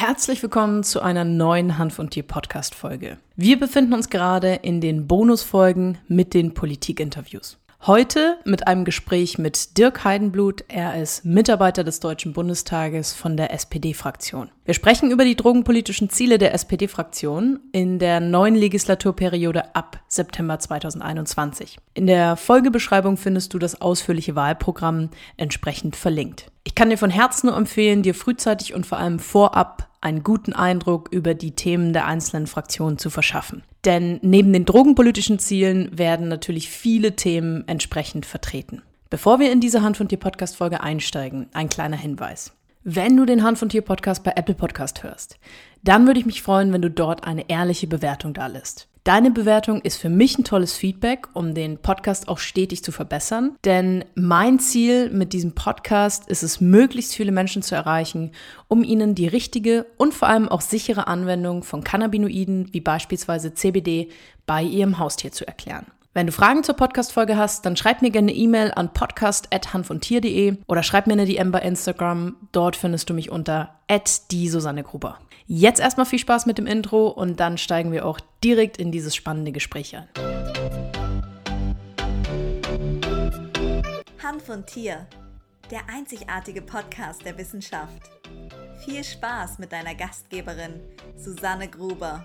Herzlich willkommen zu einer neuen Hanf und Tier Podcast Folge. Wir befinden uns gerade in den Bonusfolgen mit den Politikinterviews. Heute mit einem Gespräch mit Dirk Heidenblut. Er ist Mitarbeiter des Deutschen Bundestages von der SPD-Fraktion. Wir sprechen über die drogenpolitischen Ziele der SPD-Fraktion in der neuen Legislaturperiode ab September 2021. In der Folgebeschreibung findest du das ausführliche Wahlprogramm entsprechend verlinkt. Ich kann dir von Herzen nur empfehlen, dir frühzeitig und vor allem vorab einen guten Eindruck über die Themen der einzelnen Fraktionen zu verschaffen. Denn neben den drogenpolitischen Zielen werden natürlich viele Themen entsprechend vertreten. Bevor wir in diese Hand von Tier Podcast Folge einsteigen, ein kleiner Hinweis. Wenn du den Hand von Tier Podcast bei Apple Podcast hörst, dann würde ich mich freuen, wenn du dort eine ehrliche Bewertung da lässt. Deine Bewertung ist für mich ein tolles Feedback, um den Podcast auch stetig zu verbessern. Denn mein Ziel mit diesem Podcast ist es, möglichst viele Menschen zu erreichen, um ihnen die richtige und vor allem auch sichere Anwendung von Cannabinoiden wie beispielsweise CBD bei ihrem Haustier zu erklären. Wenn du Fragen zur Podcast-Folge hast, dann schreib mir gerne eine E-Mail an podcast.hanfundtier.de oder schreib mir eine DM bei Instagram. Dort findest du mich unter die Susanne Gruber. Jetzt erstmal viel Spaß mit dem Intro und dann steigen wir auch direkt in dieses spannende Gespräch ein. Hanf und Tier, der einzigartige Podcast der Wissenschaft. Viel Spaß mit deiner Gastgeberin Susanne Gruber.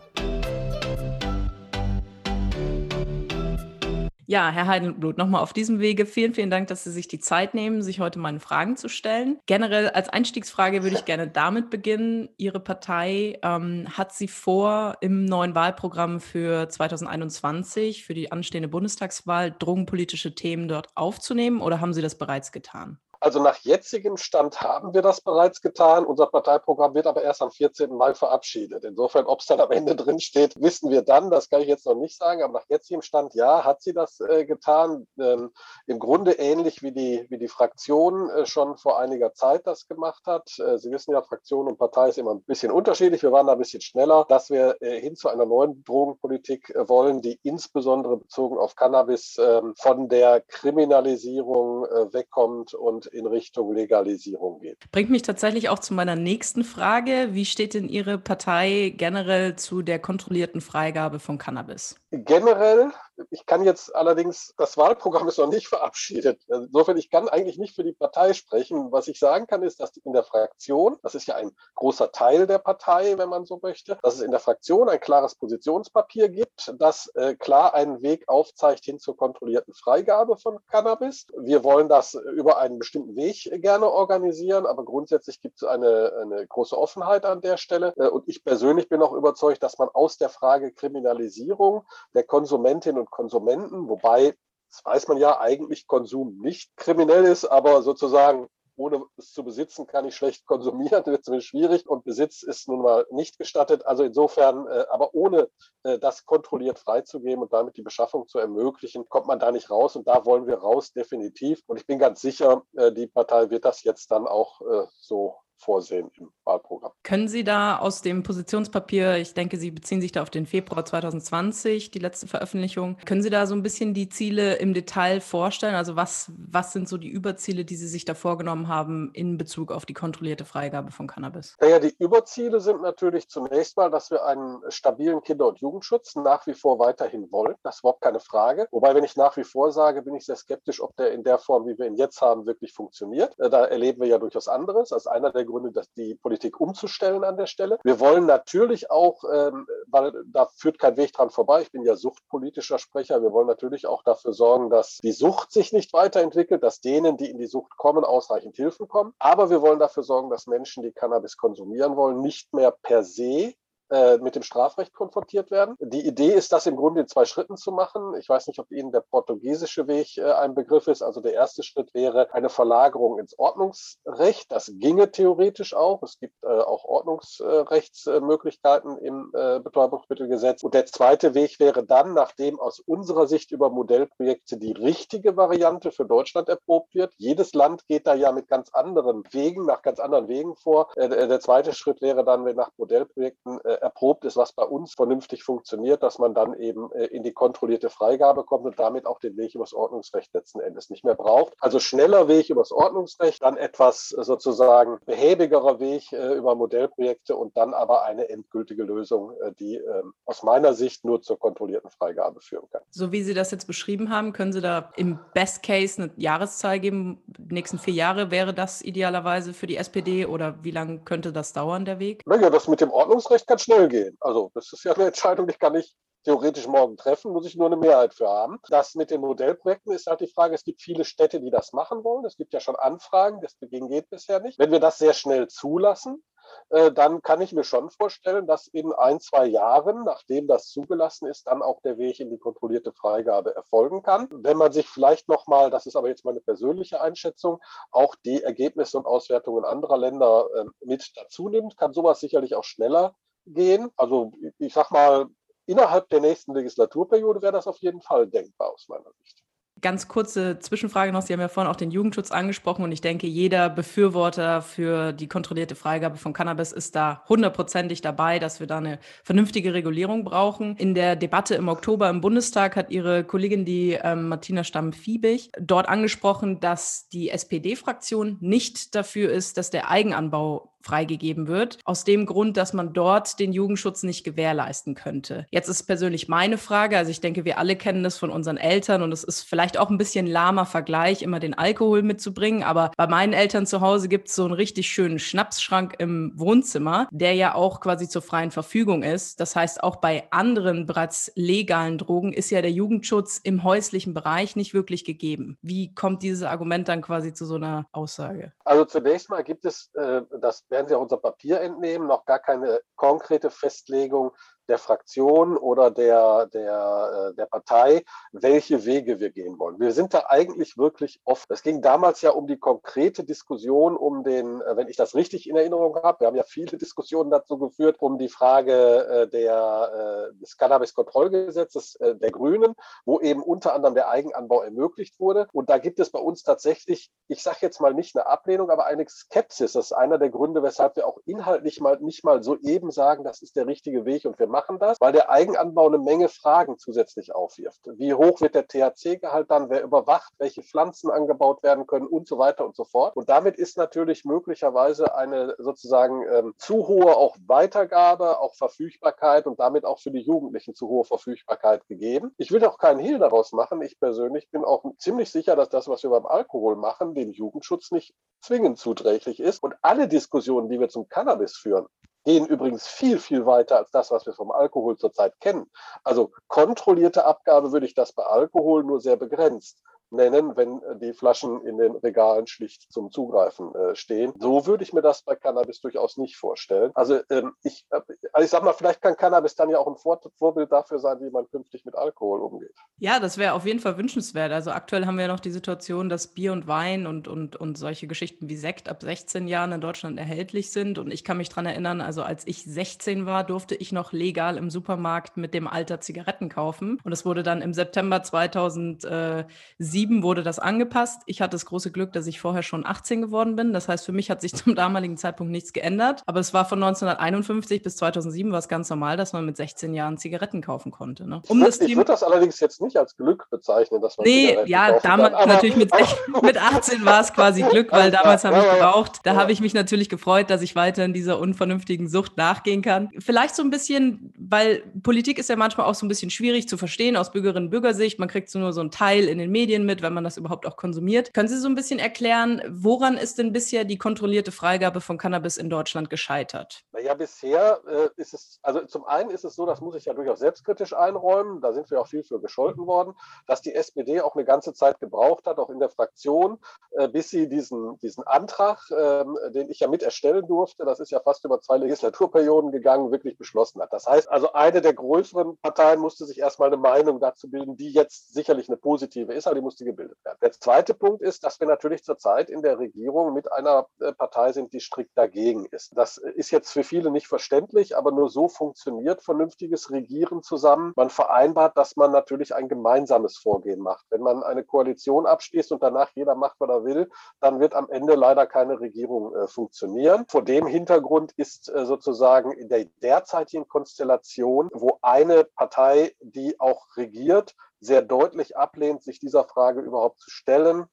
Ja, Herr Heidenblut, nochmal auf diesem Wege vielen, vielen Dank, dass Sie sich die Zeit nehmen, sich heute meine Fragen zu stellen. Generell als Einstiegsfrage würde ich gerne damit beginnen. Ihre Partei ähm, hat Sie vor, im neuen Wahlprogramm für 2021, für die anstehende Bundestagswahl, drogenpolitische Themen dort aufzunehmen oder haben Sie das bereits getan? Also nach jetzigem Stand haben wir das bereits getan. Unser Parteiprogramm wird aber erst am 14. Mai verabschiedet. Insofern, ob es dann am Ende drin steht, wissen wir dann. Das kann ich jetzt noch nicht sagen. Aber nach jetzigem Stand, ja, hat sie das äh, getan. Ähm, Im Grunde ähnlich wie die, wie die Fraktion äh, schon vor einiger Zeit das gemacht hat. Äh, sie wissen ja, Fraktion und Partei ist immer ein bisschen unterschiedlich. Wir waren da ein bisschen schneller, dass wir äh, hin zu einer neuen Drogenpolitik äh, wollen, die insbesondere bezogen auf Cannabis ähm, von der Kriminalisierung äh, wegkommt und in Richtung Legalisierung geht. Bringt mich tatsächlich auch zu meiner nächsten Frage. Wie steht denn Ihre Partei generell zu der kontrollierten Freigabe von Cannabis? Generell, ich kann jetzt allerdings, das Wahlprogramm ist noch nicht verabschiedet. Insofern, ich kann eigentlich nicht für die Partei sprechen. Was ich sagen kann, ist, dass in der Fraktion, das ist ja ein großer Teil der Partei, wenn man so möchte, dass es in der Fraktion ein klares Positionspapier gibt, das äh, klar einen Weg aufzeigt hin zur kontrollierten Freigabe von Cannabis. Wir wollen das über einen bestimmten Weg gerne organisieren, aber grundsätzlich gibt es eine, eine große Offenheit an der Stelle. Äh, und ich persönlich bin auch überzeugt, dass man aus der Frage Kriminalisierung der Konsumentinnen und Konsumenten, wobei, das weiß man ja, eigentlich Konsum nicht kriminell ist, aber sozusagen ohne es zu besitzen, kann ich schlecht konsumieren, das wird zumindest schwierig und Besitz ist nun mal nicht gestattet. Also insofern, äh, aber ohne äh, das kontrolliert freizugeben und damit die Beschaffung zu ermöglichen, kommt man da nicht raus und da wollen wir raus, definitiv. Und ich bin ganz sicher, äh, die Partei wird das jetzt dann auch so vorsehen im Wahlprogramm. Können Sie da aus dem Positionspapier, ich denke, Sie beziehen sich da auf den Februar 2020, die letzte Veröffentlichung, können Sie da so ein bisschen die Ziele im Detail vorstellen? Also was, was sind so die Überziele, die Sie sich da vorgenommen haben in Bezug auf die kontrollierte Freigabe von Cannabis? Naja, die Überziele sind natürlich zunächst mal, dass wir einen stabilen Kinder- und Jugendschutz nach wie vor weiterhin wollen. Das ist überhaupt keine Frage. Wobei, wenn ich nach wie vor sage, bin ich sehr skeptisch, ob der in der Form, wie wir ihn jetzt haben, wirklich funktioniert. Äh, da erleben wir ja durchaus anderes. Als einer der Gründe, dass die Politik umzustellen an der Stelle. Wir wollen natürlich auch, ähm, weil da führt kein Weg dran vorbei, ich bin ja suchtpolitischer Sprecher, wir wollen natürlich auch dafür sorgen, dass die Sucht sich nicht weiterentwickelt, dass denen, die in die Sucht kommen, ausreichend Hilfen kommen. Aber wir wollen dafür sorgen, dass Menschen, die Cannabis konsumieren wollen, nicht mehr per se äh, mit dem Strafrecht konfrontiert werden. Die Idee ist, das im Grunde in zwei Schritten zu machen. Ich weiß nicht, ob Ihnen der portugiesische Weg äh, ein Begriff ist. Also der erste Schritt wäre eine Verlagerung ins Ordnungsrecht. Das ginge theoretisch auch. Es gibt äh, auch Ordnungsrechtsmöglichkeiten im Betäubungsmittelgesetz. Und der zweite Weg wäre dann, nachdem aus unserer Sicht über Modellprojekte die richtige Variante für Deutschland erprobt wird. Jedes Land geht da ja mit ganz anderen Wegen, nach ganz anderen Wegen vor. Der zweite Schritt wäre dann, wenn nach Modellprojekten erprobt ist, was bei uns vernünftig funktioniert, dass man dann eben äh, in die kontrollierte Freigabe kommt und damit auch den Weg übers Ordnungsrecht letzten Endes nicht mehr braucht. Also schneller Weg übers Ordnungsrecht, dann etwas sozusagen behäbigerer Weg über Modellprojekte und dann aber eine endgültige Lösung, die ähm, aus meiner Sicht nur zur kontrollierten Freigabe führen kann. So wie Sie das jetzt beschrieben haben, können Sie da im Best Case eine Jahreszahl geben? Die nächsten vier Jahre wäre das idealerweise für die SPD oder wie lange könnte das dauern, der Weg? Naja, das mit dem Ordnungsrecht kann schnell gehen. Also das ist ja eine Entscheidung, die kann ich theoretisch morgen treffen, muss ich nur eine Mehrheit für haben. Das mit den Modellprojekten ist halt die Frage, es gibt viele Städte, die das machen wollen. Es gibt ja schon Anfragen, das geht bisher nicht. Wenn wir das sehr schnell zulassen, äh, dann kann ich mir schon vorstellen, dass in ein, zwei Jahren, nachdem das zugelassen ist, dann auch der Weg in die kontrollierte Freigabe erfolgen kann. Wenn man sich vielleicht nochmal, das ist aber jetzt meine persönliche Einschätzung, auch die Ergebnisse und Auswertungen anderer Länder ähm, mit dazu nimmt, kann sowas sicherlich auch schneller gehen. Also ich sag mal, innerhalb der nächsten Legislaturperiode wäre das auf jeden Fall denkbar aus meiner Sicht. Ganz kurze Zwischenfrage noch. Sie haben ja vorhin auch den Jugendschutz angesprochen und ich denke, jeder Befürworter für die kontrollierte Freigabe von Cannabis ist da hundertprozentig dabei, dass wir da eine vernünftige Regulierung brauchen. In der Debatte im Oktober im Bundestag hat Ihre Kollegin, die ähm, Martina Stamm-Fiebig, dort angesprochen, dass die SPD-Fraktion nicht dafür ist, dass der Eigenanbau freigegeben wird, aus dem Grund, dass man dort den Jugendschutz nicht gewährleisten könnte. Jetzt ist persönlich meine Frage, also ich denke, wir alle kennen das von unseren Eltern und es ist vielleicht auch ein bisschen lahmer Vergleich, immer den Alkohol mitzubringen, aber bei meinen Eltern zu Hause gibt es so einen richtig schönen Schnapsschrank im Wohnzimmer, der ja auch quasi zur freien Verfügung ist. Das heißt, auch bei anderen bereits legalen Drogen ist ja der Jugendschutz im häuslichen Bereich nicht wirklich gegeben. Wie kommt dieses Argument dann quasi zu so einer Aussage? Also zunächst mal gibt es äh, das werden Sie auch unser Papier entnehmen, noch gar keine konkrete Festlegung der Fraktion oder der, der, äh, der Partei, welche Wege wir gehen wollen. Wir sind da eigentlich wirklich offen. Es ging damals ja um die konkrete Diskussion um den, äh, wenn ich das richtig in Erinnerung habe, wir haben ja viele Diskussionen dazu geführt, um die Frage äh, der, des Cannabis-Kontrollgesetzes der Grünen, wo eben unter anderem der Eigenanbau ermöglicht wurde. Und da gibt es bei uns tatsächlich, ich sage jetzt mal nicht eine Ablehnung, aber eine Skepsis. Das ist einer der Gründe, weshalb wir auch inhaltlich mal nicht mal so eben sagen, das ist der richtige Weg und wir machen das, weil der Eigenanbau eine Menge Fragen zusätzlich aufwirft. Wie hoch wird der THC-Gehalt dann? Wer überwacht, welche Pflanzen angebaut werden können und so weiter und so fort. Und damit ist natürlich möglicherweise eine sozusagen ähm, zu hohe auch Weitergabe, auch Verfügbarkeit und damit auch für die Jugendlichen zu hohe Verfügbarkeit gegeben. Ich will auch keinen Hehl daraus machen. Ich persönlich bin auch ziemlich sicher, dass das, was wir beim Alkohol machen, dem Jugendschutz nicht zwingend zuträglich ist. Und alle Diskussionen, die wir zum Cannabis führen, gehen übrigens viel, viel weiter als das, was wir vom Alkohol zurzeit kennen. Also kontrollierte Abgabe würde ich das bei Alkohol nur sehr begrenzt nennen, wenn die Flaschen in den Regalen schlicht zum Zugreifen äh, stehen. So würde ich mir das bei Cannabis durchaus nicht vorstellen. Also ähm, ich, äh, also ich sag mal, vielleicht kann Cannabis dann ja auch ein Vor Vorbild dafür sein, wie man künftig mit Alkohol umgeht. Ja, das wäre auf jeden Fall wünschenswert. Also aktuell haben wir ja noch die Situation, dass Bier und Wein und, und, und solche Geschichten wie Sekt ab 16 Jahren in Deutschland erhältlich sind. Und ich kann mich daran erinnern, also als ich 16 war, durfte ich noch legal im Supermarkt mit dem Alter Zigaretten kaufen. Und es wurde dann im September 2007 2007 wurde das angepasst. Ich hatte das große Glück, dass ich vorher schon 18 geworden bin. Das heißt, für mich hat sich zum damaligen Zeitpunkt nichts geändert. Aber es war von 1951 bis 2007 war es ganz normal, dass man mit 16 Jahren Zigaretten kaufen konnte. Ne? Um ich würde das allerdings jetzt nicht als Glück bezeichnen, dass man Nee, Zigaretten ja, damals kann. natürlich mit, mit 18 war es quasi Glück, weil damals habe ich geraucht. Da habe ich mich natürlich gefreut, dass ich weiter in dieser unvernünftigen Sucht nachgehen kann. Vielleicht so ein bisschen, weil Politik ist ja manchmal auch so ein bisschen schwierig zu verstehen aus Bürgerinnen und Bürgersicht. Man kriegt so nur so einen Teil in den Medien mit, wenn man das überhaupt auch konsumiert. Können Sie so ein bisschen erklären, woran ist denn bisher die kontrollierte Freigabe von Cannabis in Deutschland gescheitert? Naja, bisher äh, ist es, also zum einen ist es so, das muss ich ja durchaus selbstkritisch einräumen, da sind wir auch viel für gescholten worden, dass die SPD auch eine ganze Zeit gebraucht hat, auch in der Fraktion, äh, bis sie diesen, diesen Antrag, äh, den ich ja mit erstellen durfte, das ist ja fast über zwei Legislaturperioden gegangen, wirklich beschlossen hat. Das heißt also, eine der größeren Parteien musste sich erstmal eine Meinung dazu bilden, die jetzt sicherlich eine positive ist, aber die muss musste gebildet werden. Der zweite Punkt ist, dass wir natürlich zurzeit in der Regierung mit einer äh, Partei sind, die strikt dagegen ist. Das ist jetzt für viele nicht verständlich, aber nur so funktioniert vernünftiges Regieren zusammen. Man vereinbart, dass man natürlich ein gemeinsames Vorgehen macht. Wenn man eine Koalition abschließt und danach jeder macht, was er will, dann wird am Ende leider keine Regierung äh, funktionieren. Vor dem Hintergrund ist äh, sozusagen in der derzeitigen Konstellation, wo eine Partei, die auch regiert, sehr deutlich ablehnt, sich dieser Frage überhaupt zu stellen,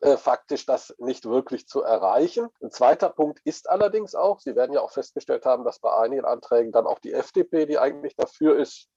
äh, faktisch das nicht wirklich zu erreichen. Ein zweiter Punkt ist allerdings auch, Sie werden ja auch festgestellt haben, dass bei einigen Anträgen dann auch die FDP, die eigentlich dafür ist,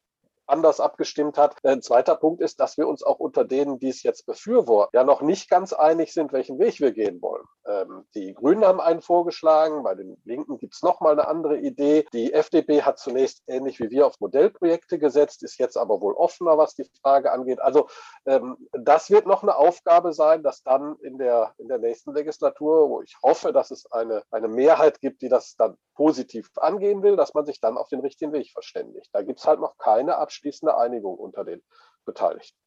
anders abgestimmt hat. Ein zweiter Punkt ist, dass wir uns auch unter denen, die es jetzt befürworten, ja noch nicht ganz einig sind, welchen Weg wir gehen wollen. Ähm, die Grünen haben einen vorgeschlagen, bei den Linken gibt es nochmal eine andere Idee. Die FDP hat zunächst ähnlich wie wir auf Modellprojekte gesetzt, ist jetzt aber wohl offener, was die Frage angeht. Also ähm, das wird noch eine Aufgabe sein, dass dann in der, in der nächsten Legislatur, wo ich hoffe, dass es eine, eine Mehrheit gibt, die das dann positiv angehen will, dass man sich dann auf den richtigen Weg verständigt. Da gibt es halt noch keine Abstimmung abschließende Einigung unter den Beteiligten.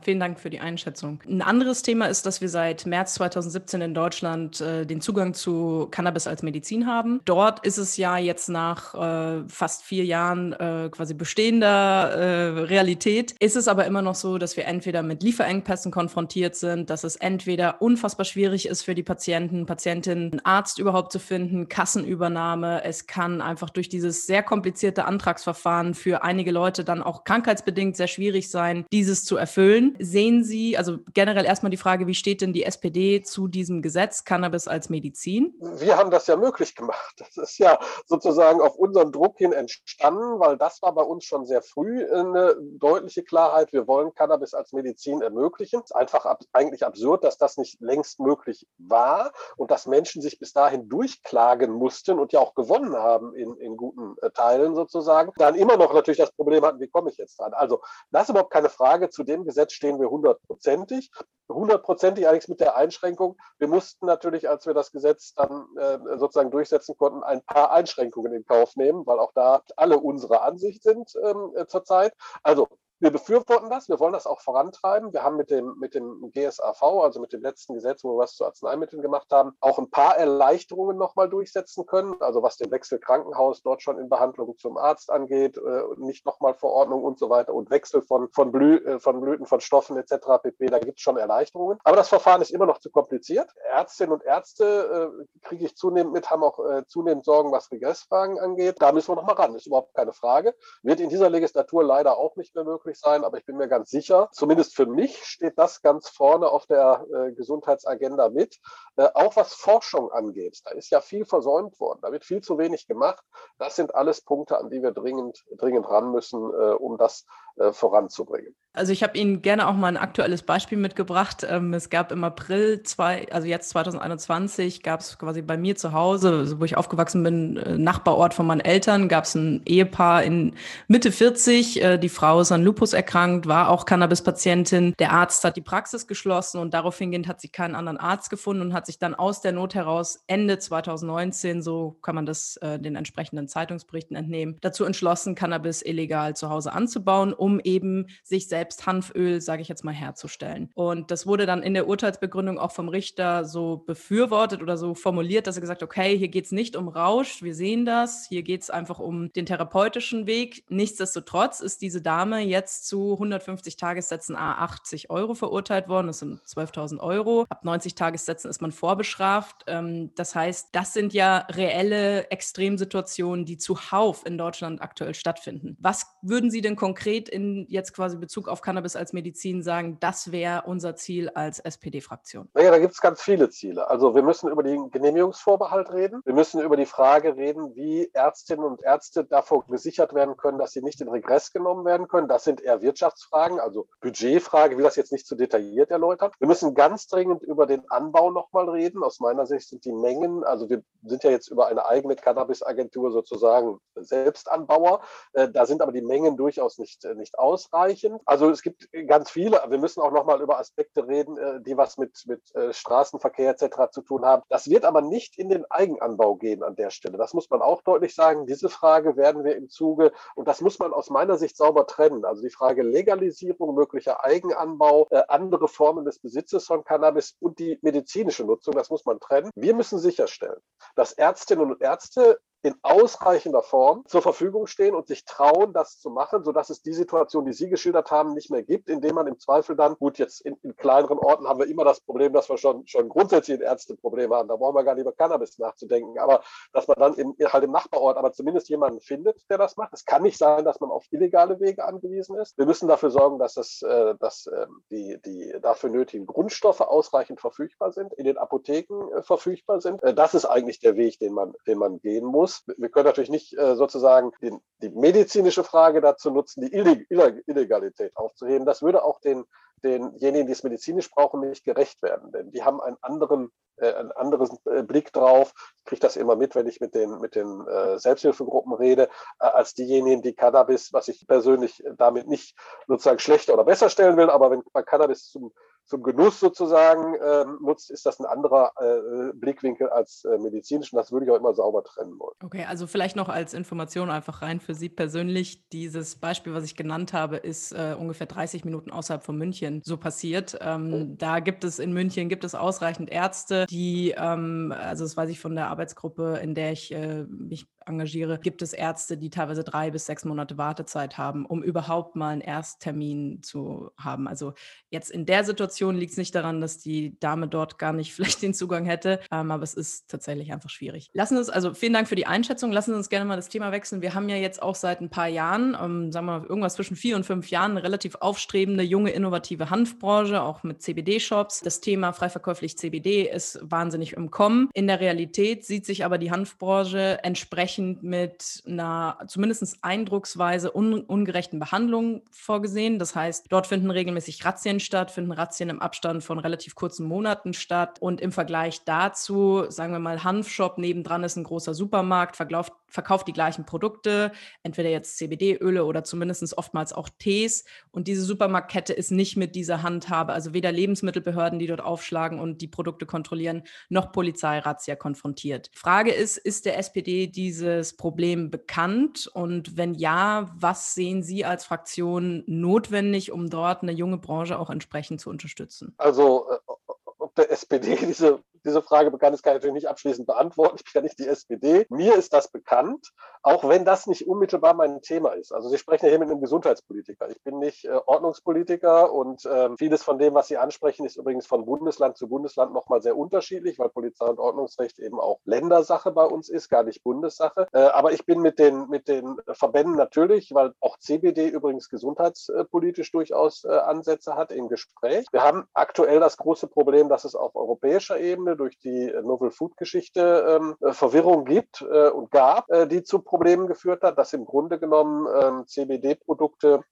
Vielen Dank für die Einschätzung. Ein anderes Thema ist, dass wir seit März 2017 in Deutschland äh, den Zugang zu Cannabis als Medizin haben. Dort ist es ja jetzt nach äh, fast vier Jahren äh, quasi bestehender äh, Realität. Ist es aber immer noch so, dass wir entweder mit Lieferengpässen konfrontiert sind, dass es entweder unfassbar schwierig ist für die Patienten, Patientinnen, einen Arzt überhaupt zu finden, Kassenübernahme. Es kann einfach durch dieses sehr komplizierte Antragsverfahren für einige Leute dann auch krankheitsbedingt sehr schwierig sein, dieses zu erfüllen. Sehen Sie, also generell erstmal die Frage, wie steht denn die SPD zu diesem Gesetz Cannabis als Medizin? Wir haben das ja möglich gemacht. Das ist ja sozusagen auf unseren Druck hin entstanden, weil das war bei uns schon sehr früh eine deutliche Klarheit. Wir wollen Cannabis als Medizin ermöglichen. Es ist einfach ab, eigentlich absurd, dass das nicht längst möglich war und dass Menschen sich bis dahin durchklagen mussten und ja auch gewonnen haben in, in guten äh, Teilen sozusagen. Dann immer noch natürlich das Problem hatten, wie komme ich jetzt dran? Also das ist überhaupt keine Frage. Zu dem Gesetz stehen wir hundertprozentig. Hundertprozentig allerdings mit der Einschränkung, wir mussten natürlich, als wir das Gesetz dann äh, sozusagen durchsetzen konnten, ein paar Einschränkungen in Kauf nehmen, weil auch da alle unserer Ansicht sind ähm, äh, zurzeit. Also wir befürworten das, wir wollen das auch vorantreiben. Wir haben mit dem, mit dem GSAV, also mit dem letzten Gesetz, wo wir was zu Arzneimitteln gemacht haben, auch ein paar Erleichterungen nochmal durchsetzen können. Also was den Wechsel Krankenhaus dort schon in Behandlung zum Arzt angeht, äh, nicht nochmal Verordnung und so weiter und Wechsel von, von, Blü äh, von Blüten, von Stoffen etc. pp. Da gibt es schon Erleichterungen. Aber das Verfahren ist immer noch zu kompliziert. Ärztinnen und Ärzte äh, kriege ich zunehmend mit, haben auch äh, zunehmend Sorgen, was Regressfragen angeht. Da müssen wir nochmal ran, ist überhaupt keine Frage. Wird in dieser Legislatur leider auch nicht mehr möglich sein, aber ich bin mir ganz sicher, zumindest für mich steht das ganz vorne auf der äh, Gesundheitsagenda mit. Äh, auch was Forschung angeht, da ist ja viel versäumt worden, da wird viel zu wenig gemacht. Das sind alles Punkte, an die wir dringend, dringend ran müssen, äh, um das voranzubringen. Also ich habe Ihnen gerne auch mal ein aktuelles Beispiel mitgebracht. Ähm, es gab im April, zwei, also jetzt 2021, gab es quasi bei mir zu Hause, wo ich aufgewachsen bin, äh, Nachbarort von meinen Eltern, gab es ein Ehepaar in Mitte 40. Äh, die Frau ist an Lupus erkrankt, war auch Cannabis-Patientin. Der Arzt hat die Praxis geschlossen und daraufhin hat sie keinen anderen Arzt gefunden und hat sich dann aus der Not heraus Ende 2019, so kann man das äh, den entsprechenden Zeitungsberichten entnehmen, dazu entschlossen, Cannabis illegal zu Hause anzubauen, um eben sich selbst Hanföl, sage ich jetzt mal, herzustellen. Und das wurde dann in der Urteilsbegründung auch vom Richter so befürwortet oder so formuliert, dass er gesagt hat, okay, hier geht es nicht um Rausch, wir sehen das, hier geht es einfach um den therapeutischen Weg. Nichtsdestotrotz ist diese Dame jetzt zu 150 Tagessätzen A 80 Euro verurteilt worden, das sind 12.000 Euro. Ab 90 Tagessätzen ist man vorbestraft. Ähm, das heißt, das sind ja reelle Extremsituationen, die zuhauf in Deutschland aktuell stattfinden. Was würden Sie denn konkret in jetzt quasi Bezug auf Cannabis als Medizin sagen, das wäre unser Ziel als SPD-Fraktion? Naja, da gibt es ganz viele Ziele. Also wir müssen über den Genehmigungsvorbehalt reden. Wir müssen über die Frage reden, wie Ärztinnen und Ärzte davor gesichert werden können, dass sie nicht in Regress genommen werden können. Das sind eher Wirtschaftsfragen, also Budgetfragen. Ich will das jetzt nicht zu detailliert erläutern. Wir müssen ganz dringend über den Anbau nochmal reden. Aus meiner Sicht sind die Mengen, also wir sind ja jetzt über eine eigene Cannabis-Agentur sozusagen Selbstanbauer. Äh, da sind aber die Mengen durchaus nicht, äh, nicht ausreichend. Also es gibt ganz viele. Wir müssen auch nochmal über Aspekte reden, äh, die was mit, mit Straßenverkehr etc. zu tun haben. Das wird aber nicht in den Eigenanbau gehen an der Stelle. Das muss man auch deutlich sagen. Diese Frage werden wir im Zuge, und das muss man aus meiner Sicht sauber trennen. Also die Frage Legalisierung, möglicher Eigenanbau, andere Formen des Besitzes von Cannabis und die medizinische Nutzung, das muss man trennen. Wir müssen sicherstellen, dass Ärztinnen und Ärzte in ausreichender Form zur Verfügung stehen und sich trauen, das zu machen, sodass es die Situation, die Sie geschildert haben, nicht mehr gibt, indem man im Zweifel dann, gut, jetzt in, in kleineren Orten haben wir immer das Problem, dass wir schon, schon grundsätzlich ein Ärzteproblem haben. Da brauchen wir gar nicht über Cannabis nachzudenken. Aber dass man dann im, halt im Nachbarort aber zumindest jemanden findet, der das macht. Es kann nicht sein, dass man auf illegale Wege angewiesen ist. Wir müssen dafür sorgen, dass, es, äh, dass äh, die, die dafür nötigen Grundstoffe ausreichend verfügbar sind, in den Apotheken äh, verfügbar sind. Äh, das ist eigentlich der Weg, den man, den man gehen muss muss. Wir können natürlich nicht äh, sozusagen den, die medizinische Frage dazu nutzen, die Illegalität aufzuheben. Das würde auch den, denjenigen, die es medizinisch brauchen, nicht gerecht werden, denn die haben einen anderen äh, einen äh, Blick drauf. Ich kriege das immer mit, wenn ich mit den, mit den äh, Selbsthilfegruppen rede, äh, als diejenigen, die Cannabis, was ich persönlich damit nicht sozusagen schlechter oder besser stellen will, aber wenn man Cannabis zum zum Genuss sozusagen ähm, nutzt, ist das ein anderer äh, Blickwinkel als äh, medizinisch. Und das würde ich auch immer sauber trennen wollen. Okay, also vielleicht noch als Information einfach rein für Sie persönlich. Dieses Beispiel, was ich genannt habe, ist äh, ungefähr 30 Minuten außerhalb von München so passiert. Ähm, mhm. Da gibt es in München gibt es ausreichend Ärzte, die, ähm, also das weiß ich von der Arbeitsgruppe, in der ich äh, mich engagiere, gibt es Ärzte, die teilweise drei bis sechs Monate Wartezeit haben, um überhaupt mal einen Ersttermin zu haben. Also jetzt in der Situation liegt es nicht daran, dass die Dame dort gar nicht vielleicht den Zugang hätte, ähm, aber es ist tatsächlich einfach schwierig. Lassen Sie uns, also vielen Dank für die Einschätzung. Lassen Sie uns gerne mal das Thema wechseln. Wir haben ja jetzt auch seit ein paar Jahren, ähm, sagen wir mal irgendwas zwischen vier und fünf Jahren, eine relativ aufstrebende, junge, innovative Hanfbranche, auch mit CBD-Shops. Das Thema freiverkäuflich CBD ist wahnsinnig im Kommen. In der Realität sieht sich aber die Hanfbranche entsprechend entsprechend mit einer zumindest eindrucksweise un ungerechten Behandlung vorgesehen. Das heißt, dort finden regelmäßig Razzien statt, finden Razzien im Abstand von relativ kurzen Monaten statt. Und im Vergleich dazu, sagen wir mal, Hanfshop nebendran ist ein großer Supermarkt, verkauft, verkauft die gleichen Produkte, entweder jetzt CBD-Öle oder zumindest oftmals auch Tees. Und diese Supermarktkette ist nicht mit dieser Handhabe, also weder Lebensmittelbehörden, die dort aufschlagen und die Produkte kontrollieren, noch Polizeirazzia konfrontiert. Frage ist, ist der SPD diese dieses Problem bekannt? Und wenn ja, was sehen Sie als Fraktion notwendig, um dort eine junge Branche auch entsprechend zu unterstützen? Also, äh, ob der SPD diese diese Frage bekannt ist, kann ich natürlich nicht abschließend beantworten. Ich bin ja nicht die SPD. Mir ist das bekannt, auch wenn das nicht unmittelbar mein Thema ist. Also Sie sprechen ja hier mit einem Gesundheitspolitiker. Ich bin nicht äh, Ordnungspolitiker und äh, vieles von dem, was Sie ansprechen, ist übrigens von Bundesland zu Bundesland nochmal sehr unterschiedlich, weil Polizei und Ordnungsrecht eben auch Ländersache bei uns ist, gar nicht Bundessache. Äh, aber ich bin mit den, mit den Verbänden natürlich, weil auch CBD übrigens gesundheitspolitisch durchaus äh, Ansätze hat, im Gespräch. Wir haben aktuell das große Problem, dass es auf europäischer Ebene durch die äh, Novel Food Geschichte ähm, äh, Verwirrung gibt äh, und gab, äh, die zu Problemen geführt hat, dass im Grunde genommen ähm, CBD-Produkte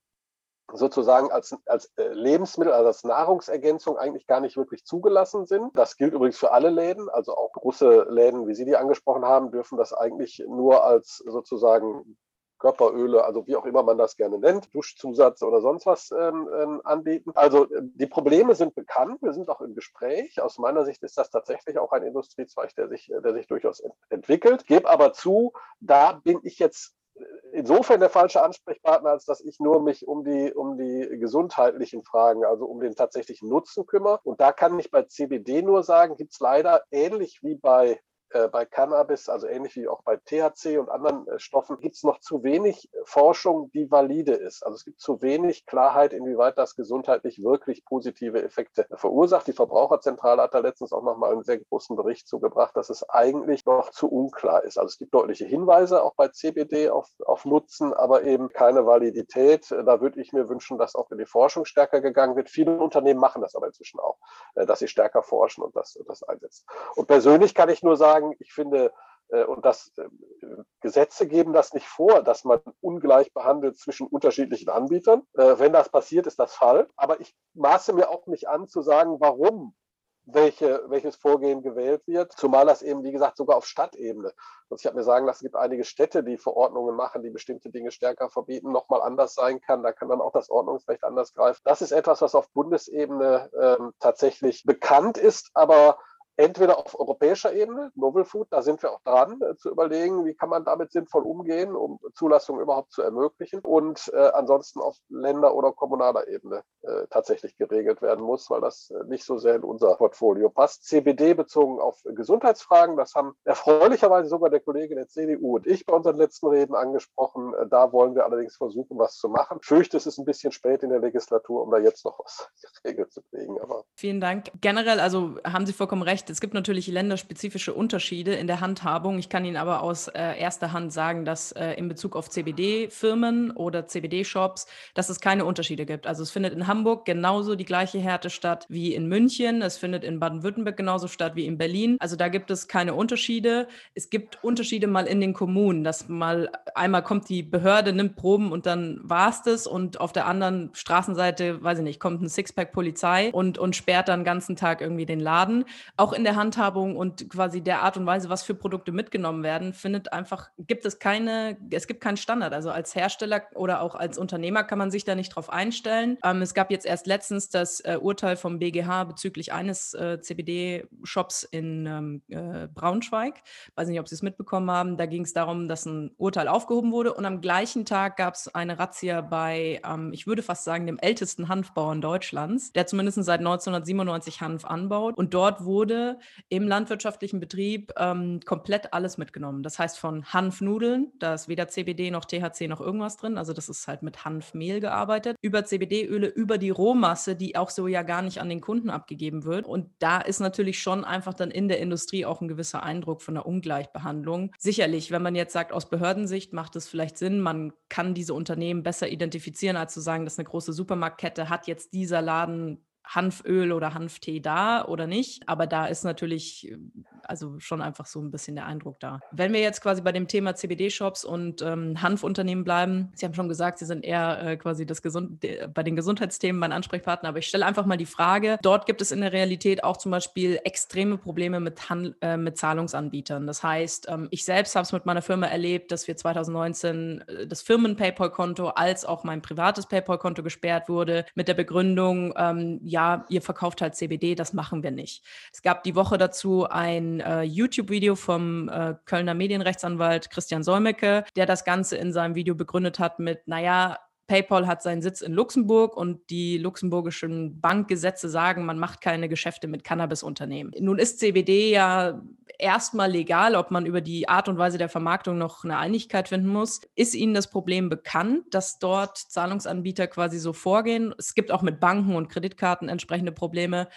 sozusagen als, als äh, Lebensmittel, also als Nahrungsergänzung eigentlich gar nicht wirklich zugelassen sind. Das gilt übrigens für alle Läden, also auch große Läden, wie Sie die angesprochen haben, dürfen das eigentlich nur als sozusagen Körperöle, also wie auch immer man das gerne nennt, Duschzusatz oder sonst was ähm, ähm, anbieten. Also äh, die Probleme sind bekannt, wir sind auch im Gespräch. Aus meiner Sicht ist das tatsächlich auch ein Industriezweig, der sich, der sich durchaus ent entwickelt. Gebe aber zu, da bin ich jetzt insofern der falsche Ansprechpartner, als dass ich nur mich um die, um die gesundheitlichen Fragen, also um den tatsächlichen Nutzen kümmere. Und da kann ich bei CBD nur sagen, gibt es leider ähnlich wie bei äh, bei Cannabis, also ähnlich wie auch bei THC und anderen äh, Stoffen, gibt es noch zu wenig Forschung, die valide ist. Also es gibt zu wenig Klarheit, inwieweit das gesundheitlich wirklich positive Effekte verursacht. Die Verbraucherzentrale hat da letztens auch nochmal einen sehr großen Bericht zugebracht, dass es eigentlich noch zu unklar ist. Also es gibt deutliche Hinweise auch bei CBD auf, auf Nutzen, aber eben keine Validität. Da würde ich mir wünschen, dass auch in die Forschung stärker gegangen wird. Viele Unternehmen machen das aber inzwischen auch, äh, dass sie stärker forschen und das, das einsetzen. Und persönlich kann ich nur sagen, sagen, ich finde, äh, und das äh, Gesetze geben das nicht vor, dass man ungleich behandelt zwischen unterschiedlichen Anbietern. Äh, wenn das passiert, ist das Fall. Aber ich maße mir auch nicht an zu sagen, warum welche, welches Vorgehen gewählt wird, zumal das eben, wie gesagt, sogar auf Stadtebene. Also ich habe mir sagen lassen, es gibt einige Städte, die Verordnungen machen, die bestimmte Dinge stärker verbieten, nochmal anders sein kann. Da kann dann auch das Ordnungsrecht anders greifen. Das ist etwas, was auf Bundesebene ähm, tatsächlich bekannt ist, aber entweder auf europäischer Ebene, Novel Food, da sind wir auch dran, äh, zu überlegen, wie kann man damit sinnvoll umgehen, um Zulassungen überhaupt zu ermöglichen und äh, ansonsten auf Länder- oder kommunaler Ebene äh, tatsächlich geregelt werden muss, weil das äh, nicht so sehr in unser Portfolio passt. CBD bezogen auf Gesundheitsfragen, das haben erfreulicherweise sogar der Kollege der CDU und ich bei unseren letzten Reden angesprochen. Äh, da wollen wir allerdings versuchen, was zu machen. Fürchte, es ist ein bisschen spät in der Legislatur, um da jetzt noch was geregelt zu kriegen. Aber Vielen Dank. Generell, also haben Sie vollkommen recht, recht. Es gibt natürlich länderspezifische Unterschiede in der Handhabung. Ich kann Ihnen aber aus äh, erster Hand sagen, dass äh, in Bezug auf CBD-Firmen oder CBD-Shops, dass es keine Unterschiede gibt. Also es findet in Hamburg genauso die gleiche Härte statt wie in München. Es findet in Baden-Württemberg genauso statt wie in Berlin. Also da gibt es keine Unterschiede. Es gibt Unterschiede mal in den Kommunen, dass mal einmal kommt die Behörde, nimmt Proben und dann war es das. Und auf der anderen Straßenseite, weiß ich nicht, kommt ein Sixpack Polizei und, und sperrt dann den ganzen Tag irgendwie den Laden. Auch in der Handhabung und quasi der Art und Weise, was für Produkte mitgenommen werden, findet einfach, gibt es keine, es gibt keinen Standard. Also als Hersteller oder auch als Unternehmer kann man sich da nicht drauf einstellen. Ähm, es gab jetzt erst letztens das äh, Urteil vom BGH bezüglich eines äh, CBD-Shops in ähm, äh, Braunschweig. Weiß nicht, ob Sie es mitbekommen haben. Da ging es darum, dass ein Urteil aufgehoben wurde und am gleichen Tag gab es eine Razzia bei, ähm, ich würde fast sagen, dem ältesten Hanfbauern Deutschlands, der zumindest seit 1997 Hanf anbaut. Und dort wurde im landwirtschaftlichen Betrieb ähm, komplett alles mitgenommen. Das heißt von Hanfnudeln, da ist weder CBD noch THC noch irgendwas drin, also das ist halt mit Hanfmehl gearbeitet, über CBD-Öle, über die Rohmasse, die auch so ja gar nicht an den Kunden abgegeben wird. Und da ist natürlich schon einfach dann in der Industrie auch ein gewisser Eindruck von der Ungleichbehandlung. Sicherlich, wenn man jetzt sagt, aus Behördensicht macht es vielleicht Sinn, man kann diese Unternehmen besser identifizieren, als zu sagen, dass eine große Supermarktkette hat jetzt dieser Laden Hanföl oder Hanftee da oder nicht. Aber da ist natürlich also schon einfach so ein bisschen der Eindruck da. Wenn wir jetzt quasi bei dem Thema CBD-Shops und ähm, Hanfunternehmen bleiben, Sie haben schon gesagt, Sie sind eher äh, quasi das Gesund bei den Gesundheitsthemen mein Ansprechpartner, aber ich stelle einfach mal die Frage, dort gibt es in der Realität auch zum Beispiel extreme Probleme mit, Han äh, mit Zahlungsanbietern. Das heißt, ähm, ich selbst habe es mit meiner Firma erlebt, dass wir 2019 äh, das Firmen-PayPal-Konto als auch mein privates PayPal-Konto gesperrt wurde mit der Begründung, ähm, ja, ihr verkauft halt CBD, das machen wir nicht. Es gab die Woche dazu ein äh, YouTube-Video vom äh, Kölner Medienrechtsanwalt Christian Solmecke, der das Ganze in seinem Video begründet hat mit, naja, PayPal hat seinen Sitz in Luxemburg und die luxemburgischen Bankgesetze sagen, man macht keine Geschäfte mit Cannabis-Unternehmen. Nun ist CBD ja erstmal legal, ob man über die Art und Weise der Vermarktung noch eine Einigkeit finden muss. Ist Ihnen das Problem bekannt, dass dort Zahlungsanbieter quasi so vorgehen? Es gibt auch mit Banken und Kreditkarten entsprechende Probleme.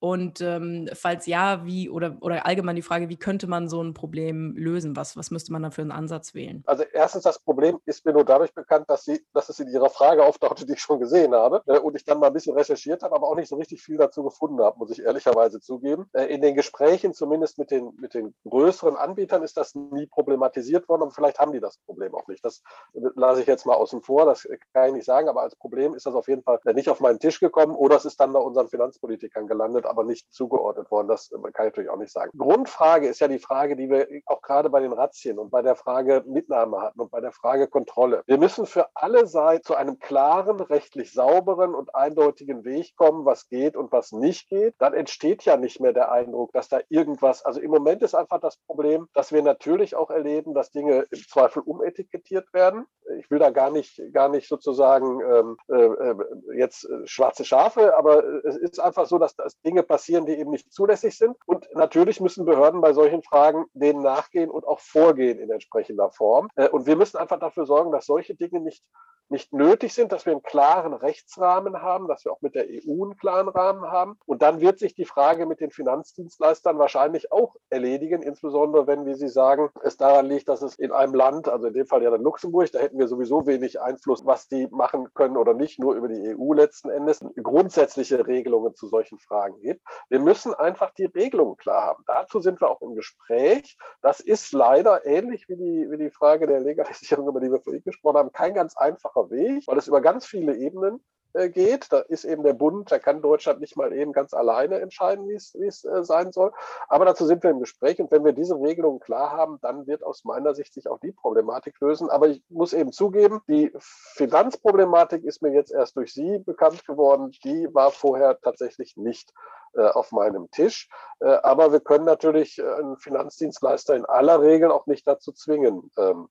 Und ähm, falls ja, wie oder, oder allgemein die Frage, wie könnte man so ein Problem lösen? Was, was müsste man da für einen Ansatz wählen? Also erstens, das Problem ist mir nur dadurch bekannt, dass, sie, dass es in Ihrer Frage auftauchte, die ich schon gesehen habe äh, und ich dann mal ein bisschen recherchiert habe, aber auch nicht so richtig viel dazu gefunden habe, muss ich ehrlicherweise zugeben. Äh, in den Gesprächen, zumindest mit den, mit den größeren Anbietern, ist das nie problematisiert worden, aber vielleicht haben die das Problem auch nicht. Das lasse ich jetzt mal außen vor, das kann ich nicht sagen, aber als Problem ist das auf jeden Fall nicht auf meinen Tisch gekommen oder es ist dann bei unseren Finanzpolitikern gelandet aber nicht zugeordnet worden. Das kann ich natürlich auch nicht sagen. Grundfrage ist ja die Frage, die wir auch gerade bei den Razzien und bei der Frage Mitnahme hatten und bei der Frage Kontrolle. Wir müssen für alle Seiten zu einem klaren, rechtlich sauberen und eindeutigen Weg kommen, was geht und was nicht geht. Dann entsteht ja nicht mehr der Eindruck, dass da irgendwas, also im Moment ist einfach das Problem, dass wir natürlich auch erleben, dass Dinge im Zweifel umetikettiert werden. Ich will da gar nicht, gar nicht sozusagen ähm, äh, äh jetzt äh, schwarze Schafe, aber es ist einfach so, dass, dass Dinge Dinge passieren, die eben nicht zulässig sind. Und natürlich müssen Behörden bei solchen Fragen denen nachgehen und auch vorgehen in entsprechender Form. Äh, und wir müssen einfach dafür sorgen, dass solche Dinge nicht, nicht nötig sind, dass wir einen klaren Rechtsrahmen haben, dass wir auch mit der EU einen klaren Rahmen haben. Und dann wird sich die Frage mit den Finanzdienstleistern wahrscheinlich auch erledigen, insbesondere wenn, wie Sie sagen, es daran liegt, dass es in einem Land, also in dem Fall ja dann Luxemburg, da hätten wir sowieso wenig Einfluss, was die machen können oder nicht, nur über die EU letzten Endes, grundsätzliche Regelungen zu solchen Fragen gibt geht. Wir müssen einfach die Regelungen klar haben. Dazu sind wir auch im Gespräch. Das ist leider ähnlich wie die, wie die Frage der Legalisierung, über die wir vorhin gesprochen haben, kein ganz einfacher Weg, weil es über ganz viele Ebenen geht. Da ist eben der Bund, da kann Deutschland nicht mal eben ganz alleine entscheiden, wie es, äh, sein soll. Aber dazu sind wir im Gespräch und wenn wir diese Regelungen klar haben, dann wird aus meiner Sicht sich auch die Problematik lösen. Aber ich muss eben zugeben, die Finanzproblematik ist mir jetzt erst durch Sie bekannt geworden. Die war vorher tatsächlich nicht äh, auf meinem Tisch. Äh, aber wir können natürlich äh, einen Finanzdienstleister in aller Regel auch nicht dazu zwingen, ähm,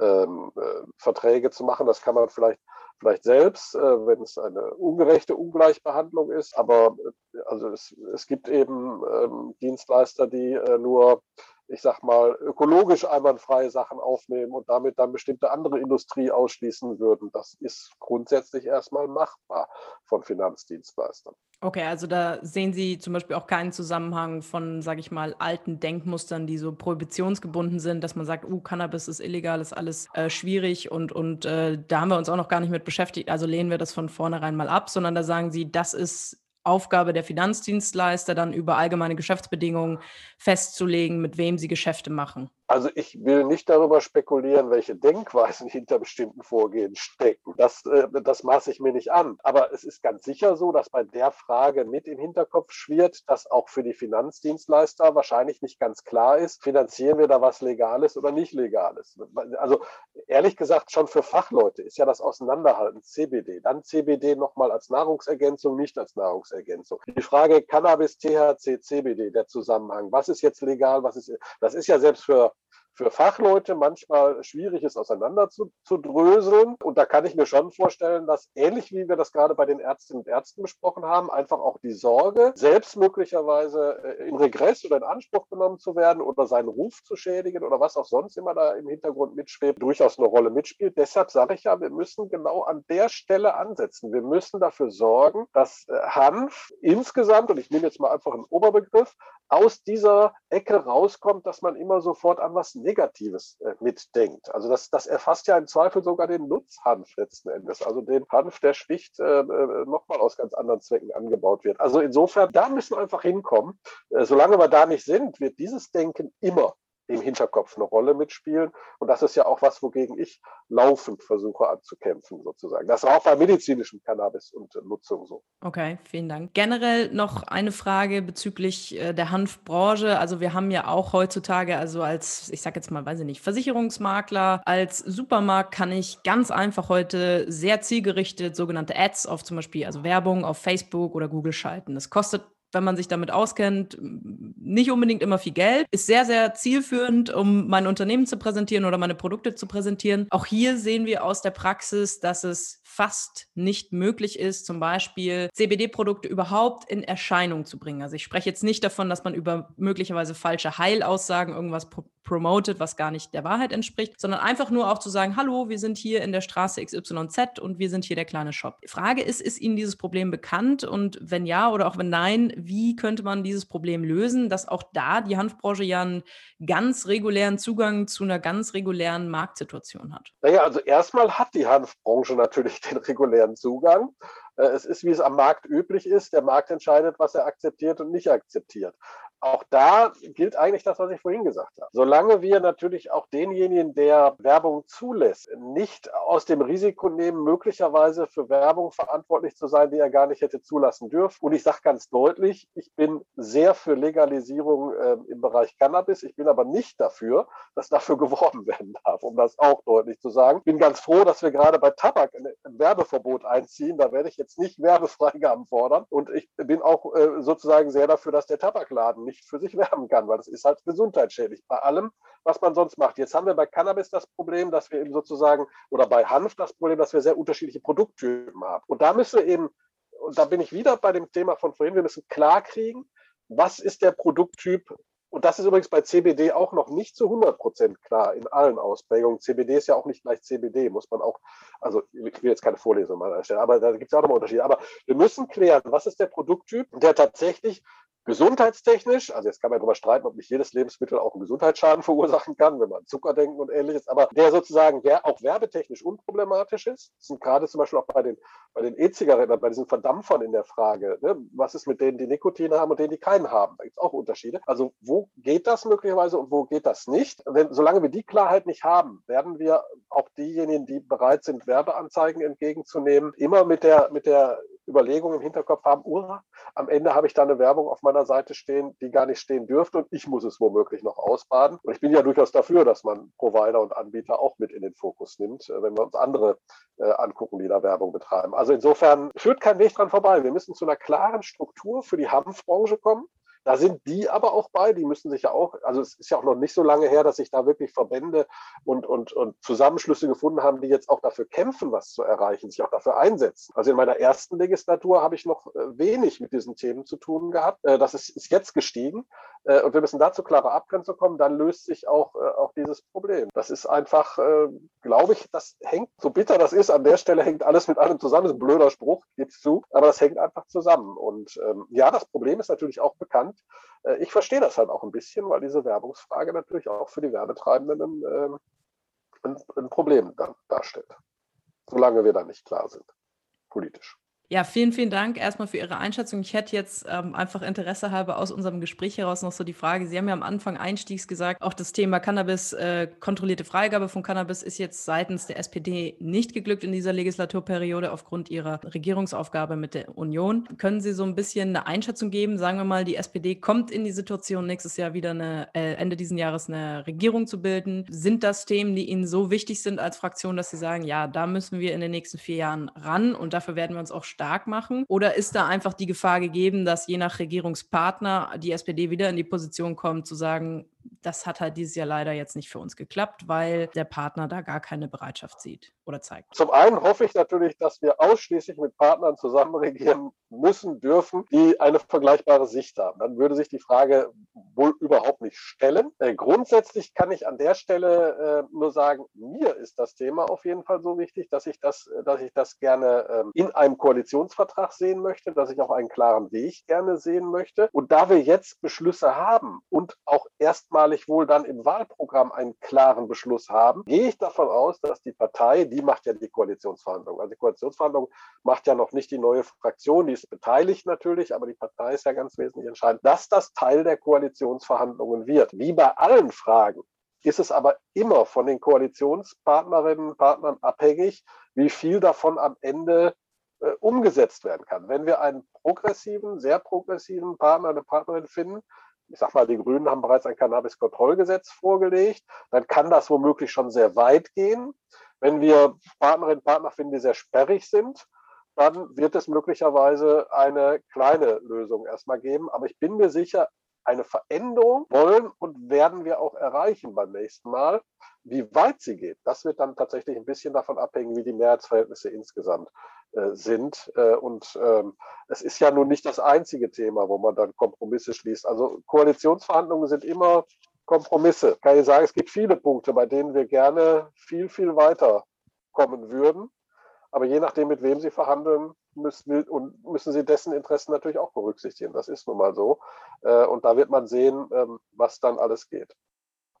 ähm, äh, Verträge zu machen. Das kann man vielleicht vielleicht selbst, äh, wenn es eine ungerechte Ungleichbehandlung ist. Aber äh, also es, es gibt eben ähm, Dienstleister, die äh, nur ich sag mal, ökologisch einwandfreie Sachen aufnehmen und damit dann bestimmte andere Industrie ausschließen würden. Das ist grundsätzlich erstmal machbar von Finanzdienstleistern. Okay, also da sehen Sie zum Beispiel auch keinen Zusammenhang von, sage ich mal, alten Denkmustern, die so prohibitionsgebunden sind, dass man sagt, uh, Cannabis ist illegal, ist alles äh, schwierig und, und äh, da haben wir uns auch noch gar nicht mit beschäftigt, also lehnen wir das von vornherein mal ab, sondern da sagen Sie, das ist Aufgabe der Finanzdienstleister, dann über allgemeine Geschäftsbedingungen festzulegen, mit wem sie Geschäfte machen. Also ich will nicht darüber spekulieren, welche Denkweisen hinter bestimmten Vorgehen stecken. Das, äh, das maße ich mir nicht an. Aber es ist ganz sicher so, dass bei der Frage mit im Hinterkopf schwirrt, dass auch für die Finanzdienstleister wahrscheinlich nicht ganz klar ist, finanzieren wir da was Legales oder nicht Legales. Also ehrlich gesagt, schon für Fachleute ist ja das Auseinanderhalten CBD, dann CBD nochmal als Nahrungsergänzung, nicht als Nahrungsergänzung. Die Frage Cannabis, THC, CBD, der Zusammenhang, was ist jetzt legal, was ist, das ist ja selbst für für Fachleute manchmal schwierig ist, auseinander zu, zu dröseln. Und da kann ich mir schon vorstellen, dass ähnlich wie wir das gerade bei den Ärztinnen und Ärzten besprochen haben, einfach auch die Sorge, selbst möglicherweise äh, in Regress oder in Anspruch genommen zu werden oder seinen Ruf zu schädigen oder was auch sonst immer da im Hintergrund mitschwebt, durchaus eine Rolle mitspielt. Deshalb sage ich ja, wir müssen genau an der Stelle ansetzen. Wir müssen dafür sorgen, dass äh, Hanf insgesamt, und ich nehme jetzt mal einfach einen Oberbegriff, aus dieser Ecke rauskommt, dass man immer sofort an was Negatives äh, mitdenkt. Also das, das erfasst ja im Zweifel sogar den Nutzhanf letzten Endes, also den Hanf, der schlicht äh, äh nochmal aus ganz anderen Zwecken angebaut wird. Also insofern, da müssen wir einfach hinkommen. Äh, solange wir da nicht sind, wird dieses Denken immer im Hinterkopf eine Rolle mitspielen. Und das ist ja auch was, wogegen ich laufend versuche anzukämpfen, sozusagen. Das war auch bei medizinischem Cannabis und Nutzung so. Okay, vielen Dank. Generell noch eine Frage bezüglich äh, der Hanfbranche. Also wir haben ja auch heutzutage, also als, ich sage jetzt mal, weiß ich nicht, Versicherungsmakler, als Supermarkt kann ich ganz einfach heute sehr zielgerichtet sogenannte Ads auf zum Beispiel, also Werbung auf Facebook oder Google schalten. Das kostet wenn man sich damit auskennt, nicht unbedingt immer viel Geld. Ist sehr, sehr zielführend, um mein Unternehmen zu präsentieren oder meine Produkte zu präsentieren. Auch hier sehen wir aus der Praxis, dass es fast nicht möglich ist, zum Beispiel CBD-Produkte überhaupt in Erscheinung zu bringen. Also ich spreche jetzt nicht davon, dass man über möglicherweise falsche Heilaussagen irgendwas pro promotet, was gar nicht der Wahrheit entspricht, sondern einfach nur auch zu sagen, hallo, wir sind hier in der Straße XYZ und wir sind hier der kleine Shop. Die Frage ist, ist Ihnen dieses Problem bekannt und wenn ja oder auch wenn nein, wie könnte man dieses Problem lösen, dass auch da die Hanfbranche ja einen ganz regulären Zugang zu einer ganz regulären Marktsituation hat? Naja, also erstmal hat die Hanfbranche natürlich den regulären Zugang. Äh, es ist, wie es am Markt üblich ist. Der Markt entscheidet, was er akzeptiert und nicht akzeptiert auch da gilt eigentlich das, was ich vorhin gesagt habe. Solange wir natürlich auch denjenigen, der Werbung zulässt, nicht aus dem Risiko nehmen, möglicherweise für Werbung verantwortlich zu sein, die er gar nicht hätte zulassen dürfen. Und ich sage ganz deutlich, ich bin sehr für Legalisierung äh, im Bereich Cannabis. Ich bin aber nicht dafür, dass dafür geworben werden darf, um das auch deutlich zu sagen. Ich bin ganz froh, dass wir gerade bei Tabak ein, Werbeverbot einziehen. Da werde ich jetzt nicht Werbefreigaben fordern. Und ich bin auch äh, sozusagen sehr dafür, dass der Tabakladen nicht für sich werben kann, weil das ist halt gesundheitsschädlich bei allem, was man sonst macht. Jetzt haben wir bei Cannabis das Problem, dass wir eben sozusagen, oder bei Hanf das Problem, dass wir sehr unterschiedliche Produkttypen haben. Und da müssen wir eben, und da bin ich wieder bei dem Thema von vorhin, wir müssen klar kriegen, was ist der Produkttyp, und das ist übrigens bei CBD auch noch nicht zu 100 Prozent klar in allen Ausprägungen. CBD ist ja auch nicht gleich CBD, muss man auch, also ich will jetzt keine Vorlesung mal erstellen, aber da gibt es ja auch nochmal Unterschiede. Aber wir müssen klären, was ist der Produkttyp, der tatsächlich gesundheitstechnisch, also jetzt kann man darüber streiten, ob nicht jedes Lebensmittel auch einen Gesundheitsschaden verursachen kann, wenn man an Zucker denkt und ähnliches, aber der sozusagen wer auch werbetechnisch unproblematisch ist, sind gerade zum Beispiel auch bei den bei den E-Zigaretten, bei diesen Verdampfern in der Frage, ne, was ist mit denen, die Nikotin haben und denen, die keinen haben? Da gibt es auch Unterschiede. Also wo geht das möglicherweise und wo geht das nicht? Wenn, solange wir die Klarheit nicht haben, werden wir auch diejenigen, die bereit sind, Werbeanzeigen entgegenzunehmen, immer mit der, mit der Überlegung im Hinterkopf haben, uh, am Ende habe ich da eine Werbung auf meiner Seite stehen, die gar nicht stehen dürfte und ich muss es womöglich noch ausbaden. Und ich bin ja durchaus dafür, dass man Provider und Anbieter auch mit in den Fokus nimmt, äh, wenn wir uns andere äh, angucken, die da Werbung betreiben. Also insofern führt kein Weg dran vorbei. Wir müssen zu einer klaren Struktur für die Hanfbranche kommen. Da sind die aber auch bei, die müssen sich ja auch, also es ist ja auch noch nicht so lange her, dass sich da wirklich Verbände und, und, und Zusammenschlüsse gefunden haben, die jetzt auch dafür kämpfen, was zu erreichen, sich auch dafür einsetzen. Also in meiner ersten Legislatur habe ich noch äh, wenig mit diesen Themen zu tun gehabt. Äh, das ist, ist jetzt gestiegen äh, und wir müssen dazu klare Abgrenzung kommen, dann löst sich auch, auch dieses Problem. Das ist einfach, glaube ich, das hängt, so bitter das ist, an der Stelle hängt alles mit allem zusammen. Das ist ein blöder Spruch, gibt's zu, aber das hängt einfach zusammen. Und ähm, ja, das Problem ist natürlich auch bekannt. Äh, ich verstehe das halt auch ein bisschen, weil diese Werbungsfrage natürlich auch für die Werbetreibenden ein, ähm, ein, ein Problem darstellt. Solange wir da nicht klar sind, politisch. Ja, vielen, vielen Dank erstmal für Ihre Einschätzung. Ich hätte jetzt ähm, einfach Interesse halber aus unserem Gespräch heraus noch so die Frage, Sie haben ja am Anfang einstiegs gesagt, auch das Thema Cannabis, äh, kontrollierte Freigabe von Cannabis ist jetzt seitens der SPD nicht geglückt in dieser Legislaturperiode aufgrund Ihrer Regierungsaufgabe mit der Union. Können Sie so ein bisschen eine Einschätzung geben? Sagen wir mal, die SPD kommt in die Situation, nächstes Jahr wieder eine, äh, Ende diesen Jahres eine Regierung zu bilden. Sind das Themen, die Ihnen so wichtig sind als Fraktion, dass Sie sagen, ja, da müssen wir in den nächsten vier Jahren ran und dafür werden wir uns auch stark machen? Oder ist da einfach die Gefahr gegeben, dass je nach Regierungspartner die SPD wieder in die Position kommt, zu sagen, das hat halt dieses Jahr leider jetzt nicht für uns geklappt, weil der Partner da gar keine Bereitschaft sieht oder zeigt. Zum einen hoffe ich natürlich, dass wir ausschließlich mit Partnern zusammen regieren müssen, dürfen, die eine vergleichbare Sicht haben. Dann würde sich die Frage wohl überhaupt nicht stellen. Äh, grundsätzlich kann ich an der Stelle äh, nur sagen, mir ist das Thema auf jeden Fall so wichtig, dass ich das, dass ich das gerne äh, in einem Koalitionsvertrag sehen möchte, dass ich auch einen klaren Weg gerne sehen möchte. Und da wir jetzt Beschlüsse haben und auch erstmal erstmalig wohl dann im Wahlprogramm einen klaren Beschluss haben, gehe ich davon aus, dass die Partei, die macht ja die Koalitionsverhandlungen. Also die Koalitionsverhandlungen macht ja noch nicht die neue Fraktion, die ist beteiligt natürlich, aber die Partei ist ja ganz wesentlich entscheidend, dass das Teil der Koalitionsverhandlungen wird. Wie bei allen Fragen ist es aber immer von den Koalitionspartnerinnen und Partnern abhängig, wie viel davon am Ende äh, umgesetzt werden kann. Wenn wir einen progressiven, sehr progressiven Partner, eine Partnerin finden, ich sag mal, die Grünen haben bereits ein Cannabis-Kontrollgesetz vorgelegt, dann kann das womöglich schon sehr weit gehen. Wenn wir Partnerinnen und Partner finden, die sehr sperrig sind, dann wird es möglicherweise eine kleine Lösung erstmal geben. Aber ich bin mir sicher, eine Veränderung wollen und werden wir auch erreichen beim nächsten Mal. Wie weit sie geht, das wird dann tatsächlich ein bisschen davon abhängen, wie die Mehrheitsverhältnisse insgesamt sind. Äh, und ähm, es ist ja nun nicht das einzige Thema, wo man dann Kompromisse schließt. Also Koalitionsverhandlungen sind immer Kompromisse. Kann ich sagen, es gibt viele Punkte, bei denen wir gerne viel, viel weiter kommen würden. Aber je nachdem, mit wem Sie verhandeln, müssen, und müssen Sie dessen Interessen natürlich auch berücksichtigen. Das ist nun mal so. Äh, und da wird man sehen, ähm, was dann alles geht.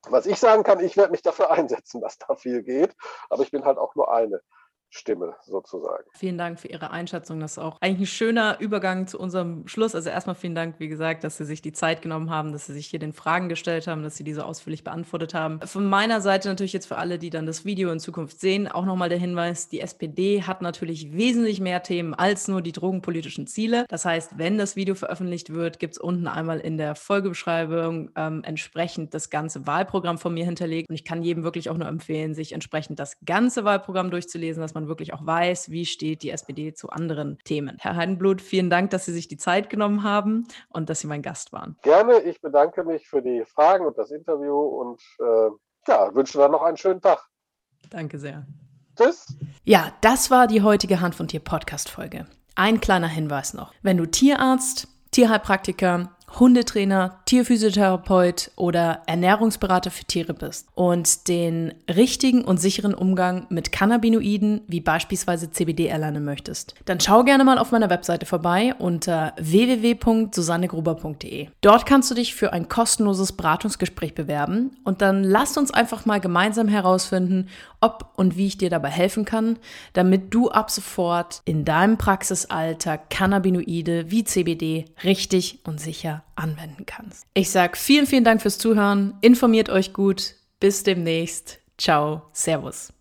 Was ich sagen kann, ich werde mich dafür einsetzen, dass da viel geht. Aber ich bin halt auch nur eine. Stimme sozusagen. Vielen Dank für Ihre Einschätzung. Das ist auch eigentlich ein schöner Übergang zu unserem Schluss. Also erstmal vielen Dank, wie gesagt, dass Sie sich die Zeit genommen haben, dass Sie sich hier den Fragen gestellt haben, dass Sie diese ausführlich beantwortet haben. Von meiner Seite natürlich jetzt für alle, die dann das Video in Zukunft sehen, auch nochmal der Hinweis, die SPD hat natürlich wesentlich mehr Themen als nur die drogenpolitischen Ziele. Das heißt, wenn das Video veröffentlicht wird, gibt es unten einmal in der Folgebeschreibung ähm, entsprechend das ganze Wahlprogramm von mir hinterlegt. Und ich kann jedem wirklich auch nur empfehlen, sich entsprechend das ganze Wahlprogramm durchzulesen, dass man man wirklich auch weiß, wie steht die SPD zu anderen Themen. Herr Heidenblut, vielen Dank, dass Sie sich die Zeit genommen haben und dass Sie mein Gast waren. Gerne, ich bedanke mich für die Fragen und das Interview und äh, ja, wünsche dann noch einen schönen Tag. Danke sehr. Tschüss. Ja, das war die heutige Hand von Tier Podcast Folge. Ein kleiner Hinweis noch. Wenn du Tierarzt, Tierheilpraktiker Hundetrainer, Tierphysiotherapeut oder Ernährungsberater für Tiere bist und den richtigen und sicheren Umgang mit Cannabinoiden wie beispielsweise CBD erlernen möchtest, dann schau gerne mal auf meiner Webseite vorbei unter www.susannegruber.de. Dort kannst du dich für ein kostenloses Beratungsgespräch bewerben und dann lass uns einfach mal gemeinsam herausfinden, ob und wie ich dir dabei helfen kann, damit du ab sofort in deinem Praxisalltag Cannabinoide wie CBD richtig und sicher anwenden kannst. Ich sage vielen, vielen Dank fürs Zuhören. Informiert euch gut. Bis demnächst. Ciao. Servus.